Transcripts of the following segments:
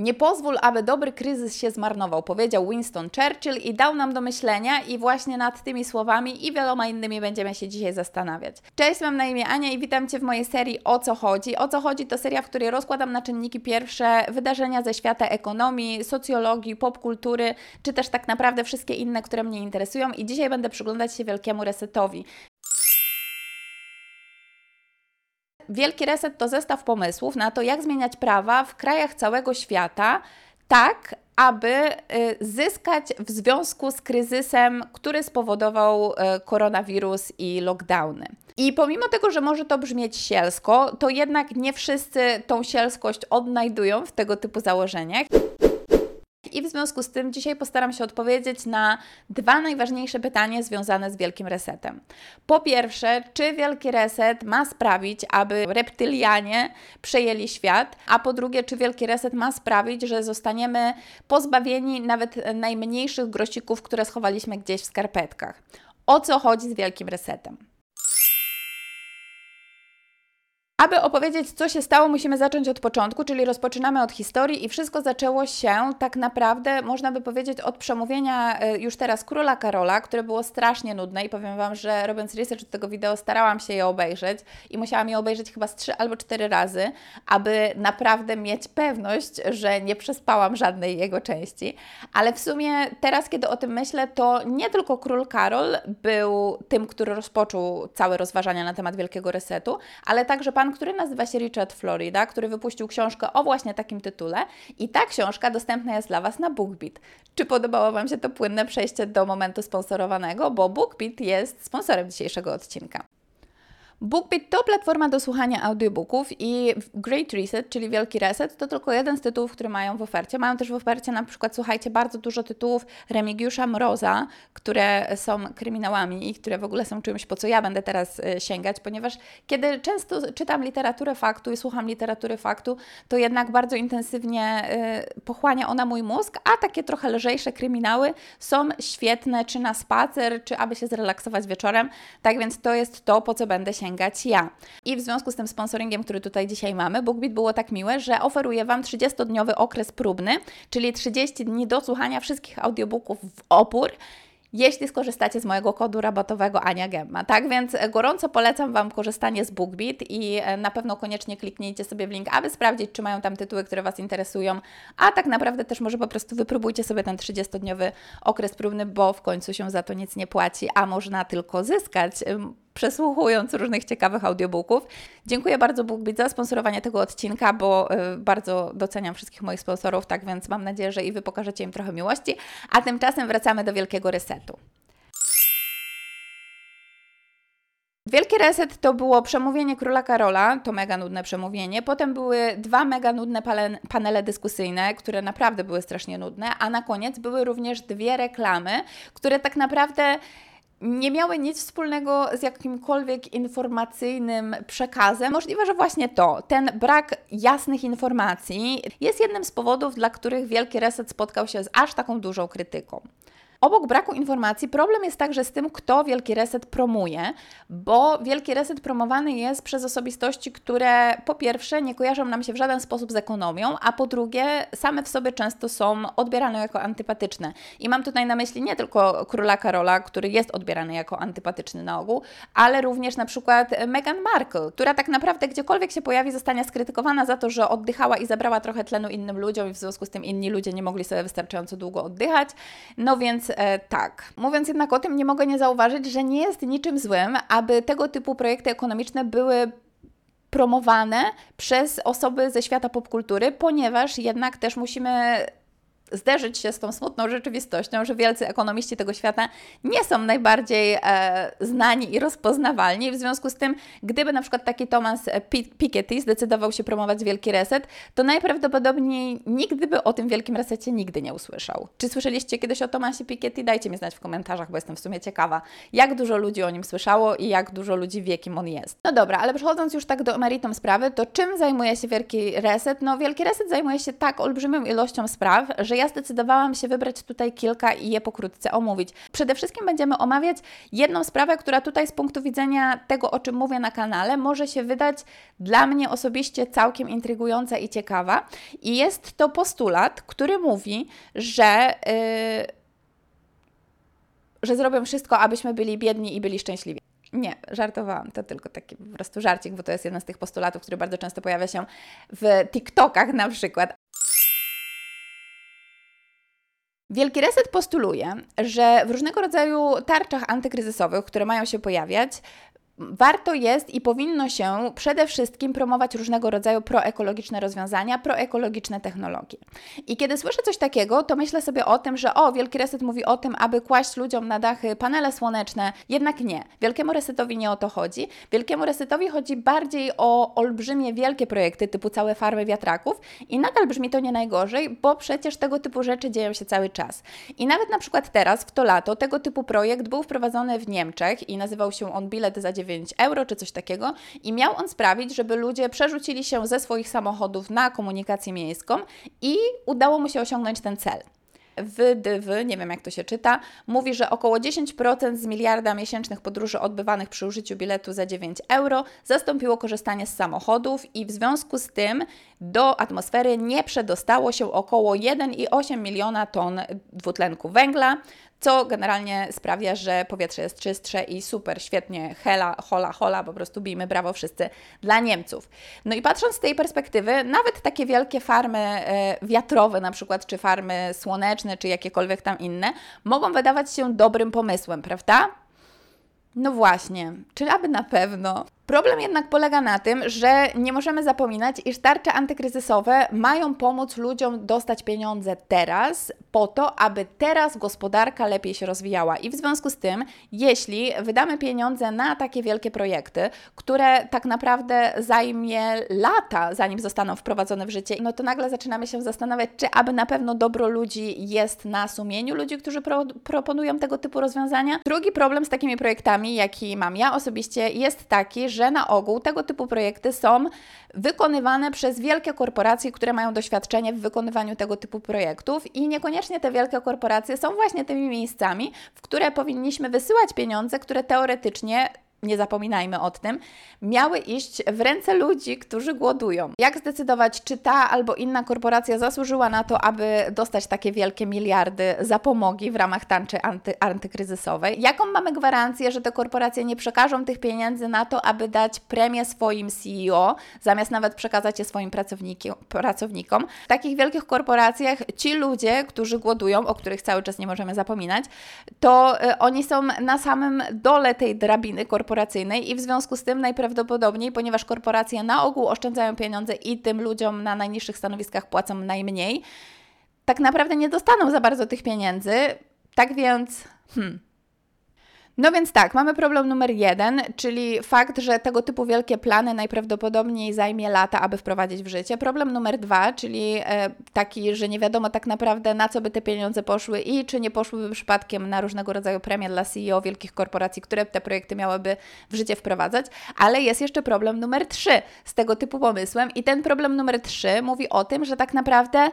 Nie pozwól, aby dobry kryzys się zmarnował, powiedział Winston Churchill i dał nam do myślenia i właśnie nad tymi słowami i wieloma innymi będziemy się dzisiaj zastanawiać. Cześć, mam na imię Ania i witam Cię w mojej serii O co chodzi. O co chodzi to seria, w której rozkładam na czynniki pierwsze wydarzenia ze świata ekonomii, socjologii, popkultury, czy też tak naprawdę wszystkie inne, które mnie interesują i dzisiaj będę przyglądać się wielkiemu resetowi. Wielki Reset to zestaw pomysłów na to, jak zmieniać prawa w krajach całego świata, tak aby y, zyskać w związku z kryzysem, który spowodował y, koronawirus i lockdowny. I pomimo tego, że może to brzmieć sielsko, to jednak nie wszyscy tą sielskość odnajdują w tego typu założeniach. I w związku z tym dzisiaj postaram się odpowiedzieć na dwa najważniejsze pytania związane z Wielkim Resetem. Po pierwsze, czy Wielki Reset ma sprawić, aby reptylianie przejęli świat? A po drugie, czy Wielki Reset ma sprawić, że zostaniemy pozbawieni nawet najmniejszych grosików, które schowaliśmy gdzieś w skarpetkach? O co chodzi z Wielkim Resetem? Aby opowiedzieć, co się stało, musimy zacząć od początku, czyli rozpoczynamy od historii i wszystko zaczęło się tak naprawdę, można by powiedzieć, od przemówienia e, już teraz króla Karola, które było strasznie nudne i powiem Wam, że robiąc research do tego wideo starałam się je obejrzeć i musiałam je obejrzeć chyba z trzy albo cztery razy, aby naprawdę mieć pewność, że nie przespałam żadnej jego części. Ale w sumie teraz, kiedy o tym myślę, to nie tylko król Karol był tym, który rozpoczął całe rozważania na temat Wielkiego Resetu, ale także pan który nazywa się Richard Florida, który wypuścił książkę o właśnie takim tytule i ta książka dostępna jest dla Was na BookBeat. Czy podobało Wam się to płynne przejście do momentu sponsorowanego? Bo BookBeat jest sponsorem dzisiejszego odcinka. BookBeat to platforma do słuchania audiobooków i Great Reset, czyli Wielki Reset, to tylko jeden z tytułów, które mają w ofercie. Mają też w ofercie na przykład, słuchajcie, bardzo dużo tytułów Remigiusza Mroza, które są kryminałami i które w ogóle są czymś, po co ja będę teraz e, sięgać, ponieważ kiedy często czytam literaturę faktu i słucham literatury faktu, to jednak bardzo intensywnie e, pochłania ona mój mózg, a takie trochę lżejsze kryminały są świetne, czy na spacer, czy aby się zrelaksować wieczorem. Tak więc to jest to, po co będę sięgać sięgać ja. I w związku z tym sponsoringiem, który tutaj dzisiaj mamy, BookBeat było tak miłe, że oferuje Wam 30-dniowy okres próbny, czyli 30 dni do słuchania wszystkich audiobooków w opór jeśli skorzystacie z mojego kodu rabatowego Ania Gemma. Tak więc gorąco polecam Wam korzystanie z BookBeat i e, na pewno koniecznie kliknijcie sobie w link, aby sprawdzić, czy mają tam tytuły, które Was interesują, a tak naprawdę też może po prostu wypróbujcie sobie ten 30-dniowy okres próbny, bo w końcu się za to nic nie płaci, a można tylko zyskać przesłuchując różnych ciekawych audiobooków. Dziękuję bardzo BookBeat za sponsorowanie tego odcinka, bo y, bardzo doceniam wszystkich moich sponsorów, tak więc mam nadzieję, że i Wy pokażecie im trochę miłości. A tymczasem wracamy do wielkiego resetu. Wielki reset to było przemówienie króla Karola, to mega nudne przemówienie. Potem były dwa mega nudne panele dyskusyjne, które naprawdę były strasznie nudne, a na koniec były również dwie reklamy, które tak naprawdę nie miały nic wspólnego z jakimkolwiek informacyjnym przekazem. Możliwe, że właśnie to, ten brak jasnych informacji jest jednym z powodów, dla których Wielki Reset spotkał się z aż taką dużą krytyką. Obok braku informacji, problem jest także z tym, kto Wielki Reset promuje, bo Wielki Reset promowany jest przez osobistości, które po pierwsze nie kojarzą nam się w żaden sposób z ekonomią, a po drugie same w sobie często są odbierane jako antypatyczne. I mam tutaj na myśli nie tylko króla Karola, który jest odbierany jako antypatyczny na ogół, ale również na przykład Meghan Markle, która tak naprawdę gdziekolwiek się pojawi, zostanie skrytykowana za to, że oddychała i zabrała trochę tlenu innym ludziom i w związku z tym inni ludzie nie mogli sobie wystarczająco długo oddychać. No więc e, tak. Mówiąc jednak o tym, nie mogę nie zauważyć, że nie jest niczym złym, aby tego typu projekty ekonomiczne były promowane przez osoby ze świata popkultury, ponieważ jednak też musimy zderzyć się z tą smutną rzeczywistością, że wielcy ekonomiści tego świata nie są najbardziej e, znani i rozpoznawalni. W związku z tym, gdyby na przykład taki Thomas Piketty zdecydował się promować Wielki Reset, to najprawdopodobniej nigdy by o tym Wielkim Resecie nigdy nie usłyszał. Czy słyszeliście kiedyś o Thomasie Piketty? Dajcie mi znać w komentarzach, bo jestem w sumie ciekawa, jak dużo ludzi o nim słyszało i jak dużo ludzi wie, kim on jest. No dobra, ale przechodząc już tak do meritum sprawy, to czym zajmuje się Wielki Reset? No Wielki Reset zajmuje się tak olbrzymią ilością spraw, że ja zdecydowałam się wybrać tutaj kilka i je pokrótce omówić. Przede wszystkim będziemy omawiać jedną sprawę, która tutaj z punktu widzenia tego, o czym mówię na kanale, może się wydać dla mnie osobiście całkiem intrygująca i ciekawa. I jest to postulat, który mówi, że. Yy, że zrobią wszystko, abyśmy byli biedni i byli szczęśliwi. Nie, żartowałam. To tylko taki po prostu żarcik, bo to jest jeden z tych postulatów, który bardzo często pojawia się w TikTokach na przykład. Wielki Reset postuluje, że w różnego rodzaju tarczach antykryzysowych, które mają się pojawiać, warto jest i powinno się przede wszystkim promować różnego rodzaju proekologiczne rozwiązania, proekologiczne technologie. I kiedy słyszę coś takiego, to myślę sobie o tym, że o, Wielki Reset mówi o tym, aby kłaść ludziom na dachy panele słoneczne. Jednak nie. Wielkiemu Resetowi nie o to chodzi. Wielkiemu Resetowi chodzi bardziej o olbrzymie, wielkie projekty typu całe farmy wiatraków i nadal brzmi to nie najgorzej, bo przecież tego typu rzeczy dzieją się cały czas. I nawet na przykład teraz, w to lato, tego typu projekt był wprowadzony w Niemczech i nazywał się on Bilet za 9 9 euro czy coś takiego i miał on sprawić, żeby ludzie przerzucili się ze swoich samochodów na komunikację miejską i udało mu się osiągnąć ten cel. WDW, nie wiem jak to się czyta, mówi, że około 10% z miliarda miesięcznych podróży odbywanych przy użyciu biletu za 9 euro zastąpiło korzystanie z samochodów i w związku z tym do atmosfery nie przedostało się około 1,8 miliona ton dwutlenku węgla, co generalnie sprawia, że powietrze jest czystsze i super, świetnie, hela, hola, hola, po prostu bijmy brawo wszyscy dla Niemców. No i patrząc z tej perspektywy, nawet takie wielkie farmy e, wiatrowe na przykład, czy farmy słoneczne, czy jakiekolwiek tam inne, mogą wydawać się dobrym pomysłem, prawda? No właśnie, czy aby na pewno? Problem jednak polega na tym, że nie możemy zapominać, iż tarcze antykryzysowe mają pomóc ludziom dostać pieniądze teraz, po to, aby teraz gospodarka lepiej się rozwijała. I w związku z tym, jeśli wydamy pieniądze na takie wielkie projekty, które tak naprawdę zajmie lata, zanim zostaną wprowadzone w życie, no to nagle zaczynamy się zastanawiać, czy aby na pewno dobro ludzi jest na sumieniu ludzi, którzy pro proponują tego typu rozwiązania. Drugi problem z takimi projektami, jaki mam ja osobiście, jest taki, że że na ogół tego typu projekty są wykonywane przez wielkie korporacje, które mają doświadczenie w wykonywaniu tego typu projektów i niekoniecznie te wielkie korporacje są właśnie tymi miejscami, w które powinniśmy wysyłać pieniądze, które teoretycznie nie zapominajmy o tym, miały iść w ręce ludzi, którzy głodują. Jak zdecydować, czy ta albo inna korporacja zasłużyła na to, aby dostać takie wielkie miliardy zapomogi w ramach tarczy anty, antykryzysowej? Jaką mamy gwarancję, że te korporacje nie przekażą tych pieniędzy na to, aby dać premię swoim CEO, zamiast nawet przekazać je swoim pracownikom? W takich wielkich korporacjach ci ludzie, którzy głodują, o których cały czas nie możemy zapominać, to y, oni są na samym dole tej drabiny korporacji korporacyjnej i w związku z tym najprawdopodobniej, ponieważ korporacje na ogół oszczędzają pieniądze i tym ludziom na najniższych stanowiskach płacą najmniej, tak naprawdę nie dostaną za bardzo tych pieniędzy. Tak więc, hmm, no więc tak, mamy problem numer jeden, czyli fakt, że tego typu wielkie plany najprawdopodobniej zajmie lata, aby wprowadzić w życie. Problem numer dwa, czyli e, taki, że nie wiadomo tak naprawdę na co by te pieniądze poszły i czy nie poszłyby przypadkiem na różnego rodzaju premie dla CEO wielkich korporacji, które te projekty miałyby w życie wprowadzać. Ale jest jeszcze problem numer trzy z tego typu pomysłem i ten problem numer trzy mówi o tym, że tak naprawdę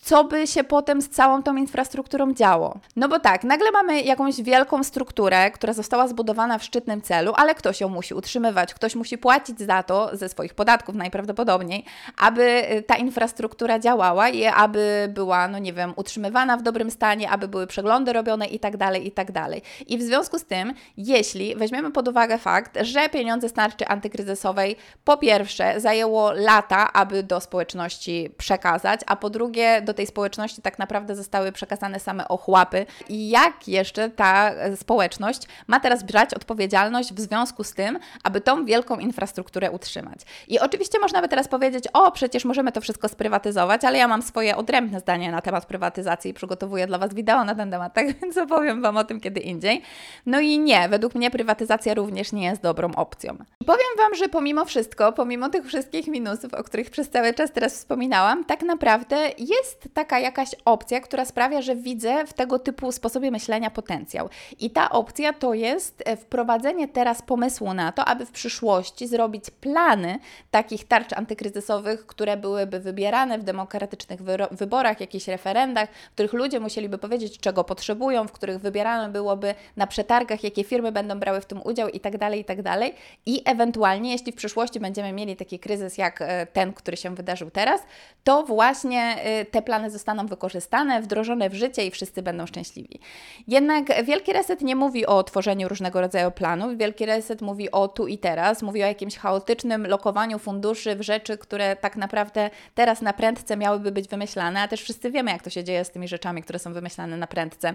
co by się potem z całą tą infrastrukturą działo. No bo tak, nagle mamy jakąś wielką strukturę, która została zbudowana w szczytnym celu, ale ktoś ją musi utrzymywać, ktoś musi płacić za to ze swoich podatków najprawdopodobniej, aby y, ta infrastruktura działała i aby była, no nie wiem, utrzymywana w dobrym stanie, aby były przeglądy robione i tak dalej, i tak dalej. I w związku z tym, jeśli weźmiemy pod uwagę fakt, że pieniądze z tarczy antykryzysowej po pierwsze zajęło lata, aby do społeczności przekazać, a po drugie tej społeczności tak naprawdę zostały przekazane same ochłapy i jak jeszcze ta e, społeczność ma teraz brać odpowiedzialność w związku z tym, aby tą wielką infrastrukturę utrzymać. I oczywiście można by teraz powiedzieć, o przecież możemy to wszystko sprywatyzować, ale ja mam swoje odrębne zdanie na temat prywatyzacji i przygotowuję dla Was wideo na ten temat, tak więc opowiem Wam o tym kiedy indziej. No i nie, według mnie prywatyzacja również nie jest dobrą opcją. I powiem Wam, że pomimo wszystko, pomimo tych wszystkich minusów, o których przez cały czas teraz wspominałam, tak naprawdę jest jest taka jakaś opcja, która sprawia, że widzę w tego typu sposobie myślenia potencjał. I ta opcja to jest e, wprowadzenie teraz pomysłu na to, aby w przyszłości zrobić plany takich tarcz antykryzysowych, które byłyby wybierane w demokratycznych wyborach, jakichś referendach, w których ludzie musieliby powiedzieć, czego potrzebują, w których wybierane byłoby na przetargach, jakie firmy będą brały w tym udział i tak dalej, i tak dalej. I ewentualnie, jeśli w przyszłości będziemy mieli taki kryzys jak e, ten, który się wydarzył teraz, to właśnie e, te plany zostaną wykorzystane, wdrożone w życie i wszyscy będą szczęśliwi. Jednak Wielki Reset nie mówi o tworzeniu różnego rodzaju planów. Wielki Reset mówi o tu i teraz, mówi o jakimś chaotycznym lokowaniu funduszy w rzeczy, które tak naprawdę teraz na prędce miałyby być wymyślane, a też wszyscy wiemy, jak to się dzieje z tymi rzeczami, które są wymyślane na prędce.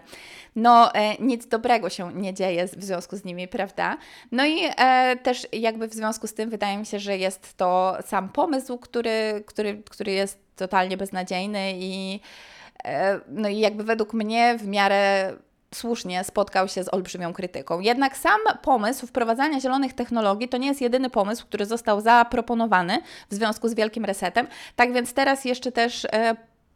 No, e, nic dobrego się nie dzieje w związku z nimi, prawda? No i e, też jakby w związku z tym wydaje mi się, że jest to sam pomysł, który, który, który jest totalnie beznadziejny i e, no i jakby według mnie w miarę słusznie spotkał się z olbrzymią krytyką. Jednak sam pomysł wprowadzania zielonych technologii to nie jest jedyny pomysł, który został zaproponowany w związku z wielkim resetem. Tak więc teraz jeszcze też e,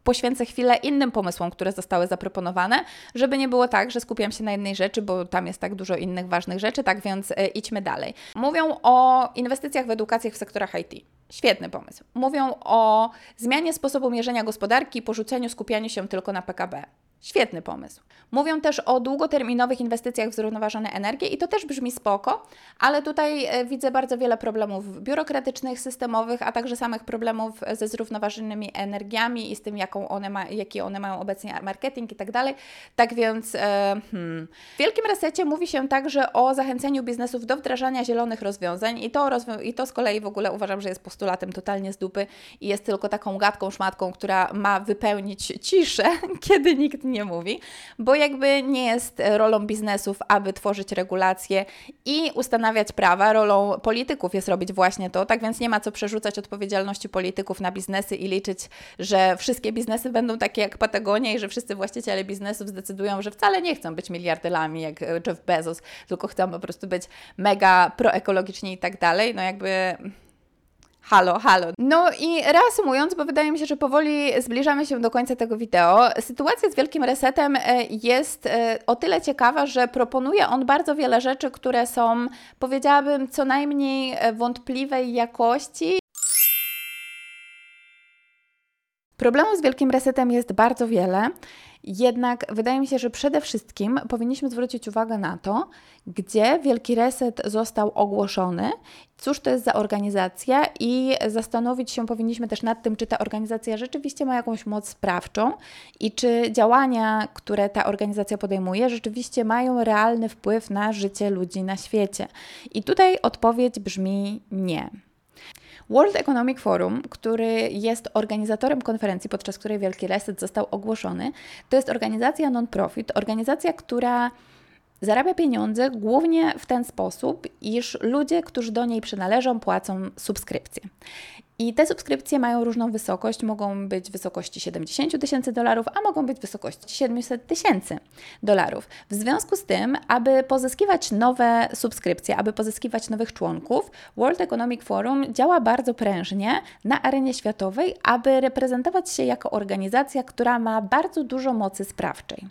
poświęcę chwilę innym pomysłom, które zostały zaproponowane, żeby nie było tak, że skupiam się na jednej rzeczy, bo tam jest tak dużo innych ważnych rzeczy, tak więc e, idźmy dalej. Mówią o inwestycjach w edukację w sektorach IT. Świetny pomysł. Mówią o zmianie sposobu mierzenia gospodarki porzuceniu skupiania się tylko na PKB. Świetny pomysł. Mówią też o długoterminowych inwestycjach w zrównoważone energię i to też brzmi spoko, ale tutaj e, widzę bardzo wiele problemów biurokratycznych, systemowych, a także samych problemów ze zrównoważonymi energiami i z tym, jaką one ma, jaki one mają obecnie marketing i tak dalej. Tak więc e, hmm. w Wielkim Resecie mówi się także o zachęceniu biznesów do wdrażania zielonych rozwiązań i to, rozwią- i to z kolei w ogóle uważam, że jest postulatem totalnie z dupy i jest tylko taką gadką, szmatką, która ma wypełnić ciszę, kiedy nikt nie mówi, bo jakby nie jest rolą biznesów, aby tworzyć regulacje i ustanawiać prawa. Rolą polityków jest robić właśnie to, tak więc nie ma co przerzucać odpowiedzialności polityków na biznesy i liczyć, że wszystkie biznesy będą takie jak Patagonia i że wszyscy właściciele biznesów zdecydują, że wcale nie chcą być miliarderami jak Jeff Bezos, tylko chcą po prostu być mega proekologiczni i tak dalej. No jakby Halo, halo. No i reasumując, bo wydaje mi się, że powoli zbliżamy się do końca tego wideo, sytuacja z Wielkim Resetem e, jest e, o tyle ciekawa, że proponuje on bardzo wiele rzeczy, które są, powiedziałabym, co najmniej e, wątpliwej jakości. Problemów z Wielkim Resetem jest bardzo wiele. Jednak wydaje mi się, że przede wszystkim powinniśmy zwrócić uwagę na to, gdzie Wielki Reset został ogłoszony, cóż to jest za organizacja i zastanowić się powinniśmy też nad tym, czy ta organizacja rzeczywiście ma jakąś moc sprawczą i czy działania, które ta organizacja podejmuje, rzeczywiście mają realny wpływ na życie ludzi na świecie. I tutaj odpowiedź brzmi nie. World Economic Forum, który jest organizatorem konferencji, podczas której Wielki Reset został ogłoszony, to jest organizacja non-profit, organizacja, która zarabia pieniądze głównie w ten sposób, iż ludzie, którzy do niej przynależą, płacą subskrypcje. I te subskrypcje mają różną wysokość, mogą być wysokości 70 tysięcy dolarów, a mogą być wysokości 700 tysięcy dolarów. W związku z tym, aby pozyskiwać nowe subskrypcje, aby pozyskiwać nowych członków, World Economic Forum działa bardzo prężnie na arenie światowej, aby reprezentować się jako organizacja, która ma bardzo dużo mocy sprawczej.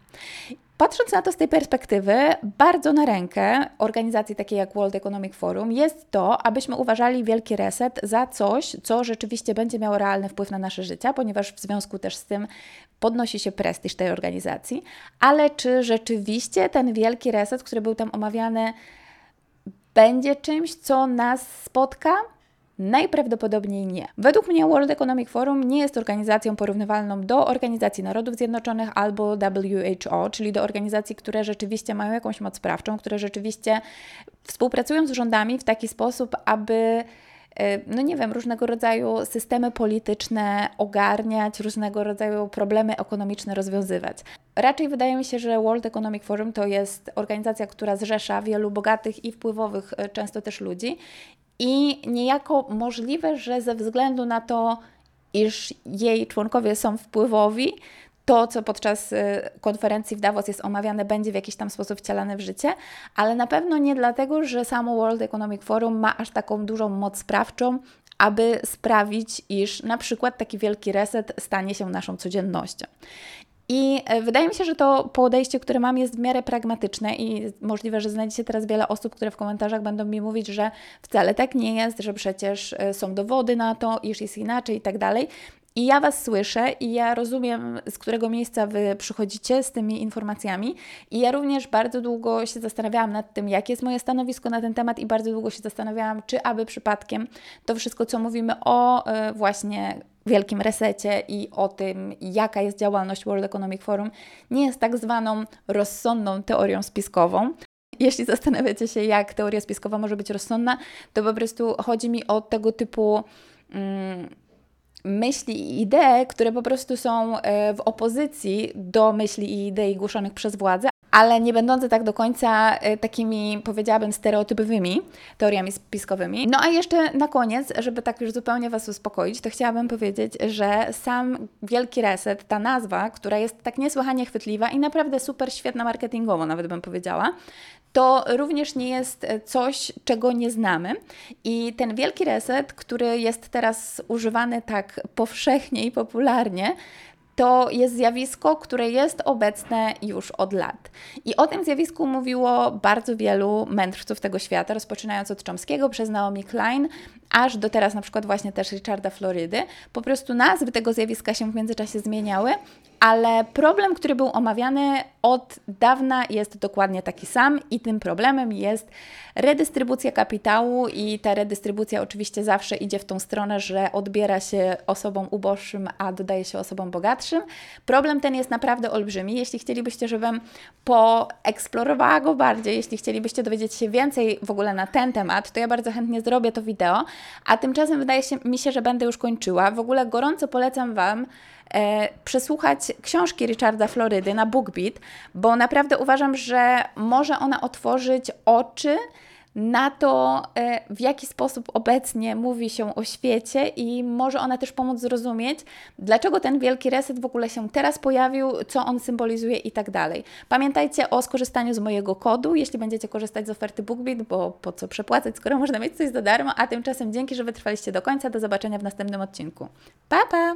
Patrząc na to z tej perspektywy, bardzo na rękę organizacji takiej jak World Economic Forum jest to, abyśmy uważali Wielki Reset za coś, co rzeczywiście będzie miało realny wpływ na nasze życia, ponieważ w związku też z tym podnosi się prestiż tej organizacji. Ale czy rzeczywiście ten Wielki Reset, który był tam omawiany, będzie czymś, co nas spotka? Najprawdopodobniej nie. Według mnie World Economic Forum nie jest organizacją porównywalną do Organizacji Narodów Zjednoczonych albo WHO, czyli do organizacji, które rzeczywiście mają jakąś moc sprawczą, które rzeczywiście współpracują z rządami w taki sposób, aby e, no nie wiem, różnego rodzaju systemy polityczne ogarniać, różnego rodzaju problemy ekonomiczne rozwiązywać. Raczej wydaje mi się, że World Economic Forum to jest organizacja, która zrzesza wielu bogatych i wpływowych e, często też ludzi i niejako możliwe, że ze względu na to, iż jej członkowie są wpływowi, to, co podczas y, konferencji w Davos jest omawiane, będzie w jakiś tam sposób wcielane w życie, ale na pewno nie dlatego, że samo World Economic Forum ma aż taką dużą moc sprawczą, aby sprawić, iż na przykład taki wielki reset stanie się naszą codziennością. I e, wydaje mi się, że to podejście, które mam, jest w miarę pragmatyczne i możliwe, że znajdziecie teraz wiele osób, które w komentarzach będą mi mówić, że wcale tak nie jest, że przecież e, są dowody na to, iż jest inaczej i tak dalej. I ja Was słyszę i ja rozumiem, z którego miejsca Wy przychodzicie z tymi informacjami. I ja również bardzo długo się zastanawiałam nad tym, jakie jest moje stanowisko na ten temat, i bardzo długo się zastanawiałam, czy aby przypadkiem to wszystko, co mówimy o y, właśnie wielkim resecie i o tym, jaka jest działalność World Economic Forum, nie jest tak zwaną rozsądną teorią spiskową. Jeśli zastanawiacie się, jak teoria spiskowa może być rozsądna, to po prostu chodzi mi o tego typu. Mm, myśli i idee, które po prostu są e, w opozycji do myśli i idei głoszonych przez władzę, ale nie będące tak do końca e, takimi, powiedziałabym, stereotypowymi teoriami spiskowymi. No a jeszcze na koniec, żeby tak już zupełnie Was uspokoić, to chciałabym powiedzieć, że sam Wielki Reset, ta nazwa, która jest tak niesłychanie chwytliwa i naprawdę super świetna marketingowo, nawet bym powiedziała, to również nie jest coś, czego nie znamy. I ten wielki reset, który jest teraz używany tak powszechnie i popularnie, to jest zjawisko, które jest obecne już od lat. I o tym zjawisku mówiło bardzo wielu mędrców tego świata, rozpoczynając od Chomskiego przez Naomi Klein, aż do teraz na przykład właśnie też Richarda Florydy. Po prostu nazwy tego zjawiska się w międzyczasie zmieniały, ale problem, który był omawiany od dawna jest dokładnie taki sam i tym problemem jest redystrybucja kapitału i ta redystrybucja oczywiście zawsze idzie w tą stronę, że odbiera się osobom uboższym, a dodaje się osobom bogatszym. Problem ten jest naprawdę olbrzymi. Jeśli chcielibyście, żebym poeksplorowała go bardziej, jeśli chcielibyście dowiedzieć się więcej w ogóle na ten temat, to ja bardzo chętnie zrobię to wideo, a tymczasem wydaje się, mi się, że będę już kończyła. W ogóle gorąco polecam Wam przesłuchać książki Richarda Florydy na BookBeat, bo naprawdę uważam, że może ona otworzyć oczy na to, e, w jaki sposób obecnie mówi się o świecie i może ona też pomóc zrozumieć, dlaczego ten wielki reset w ogóle się teraz pojawił, co on symbolizuje i tak dalej. Pamiętajcie o skorzystaniu z mojego kodu, jeśli będziecie korzystać z oferty BookBeat, bo po co przepłacać, skoro można mieć coś za darmo, a tymczasem dzięki, że wytrwaliście do końca. Do zobaczenia w następnym odcinku. Pa, pa!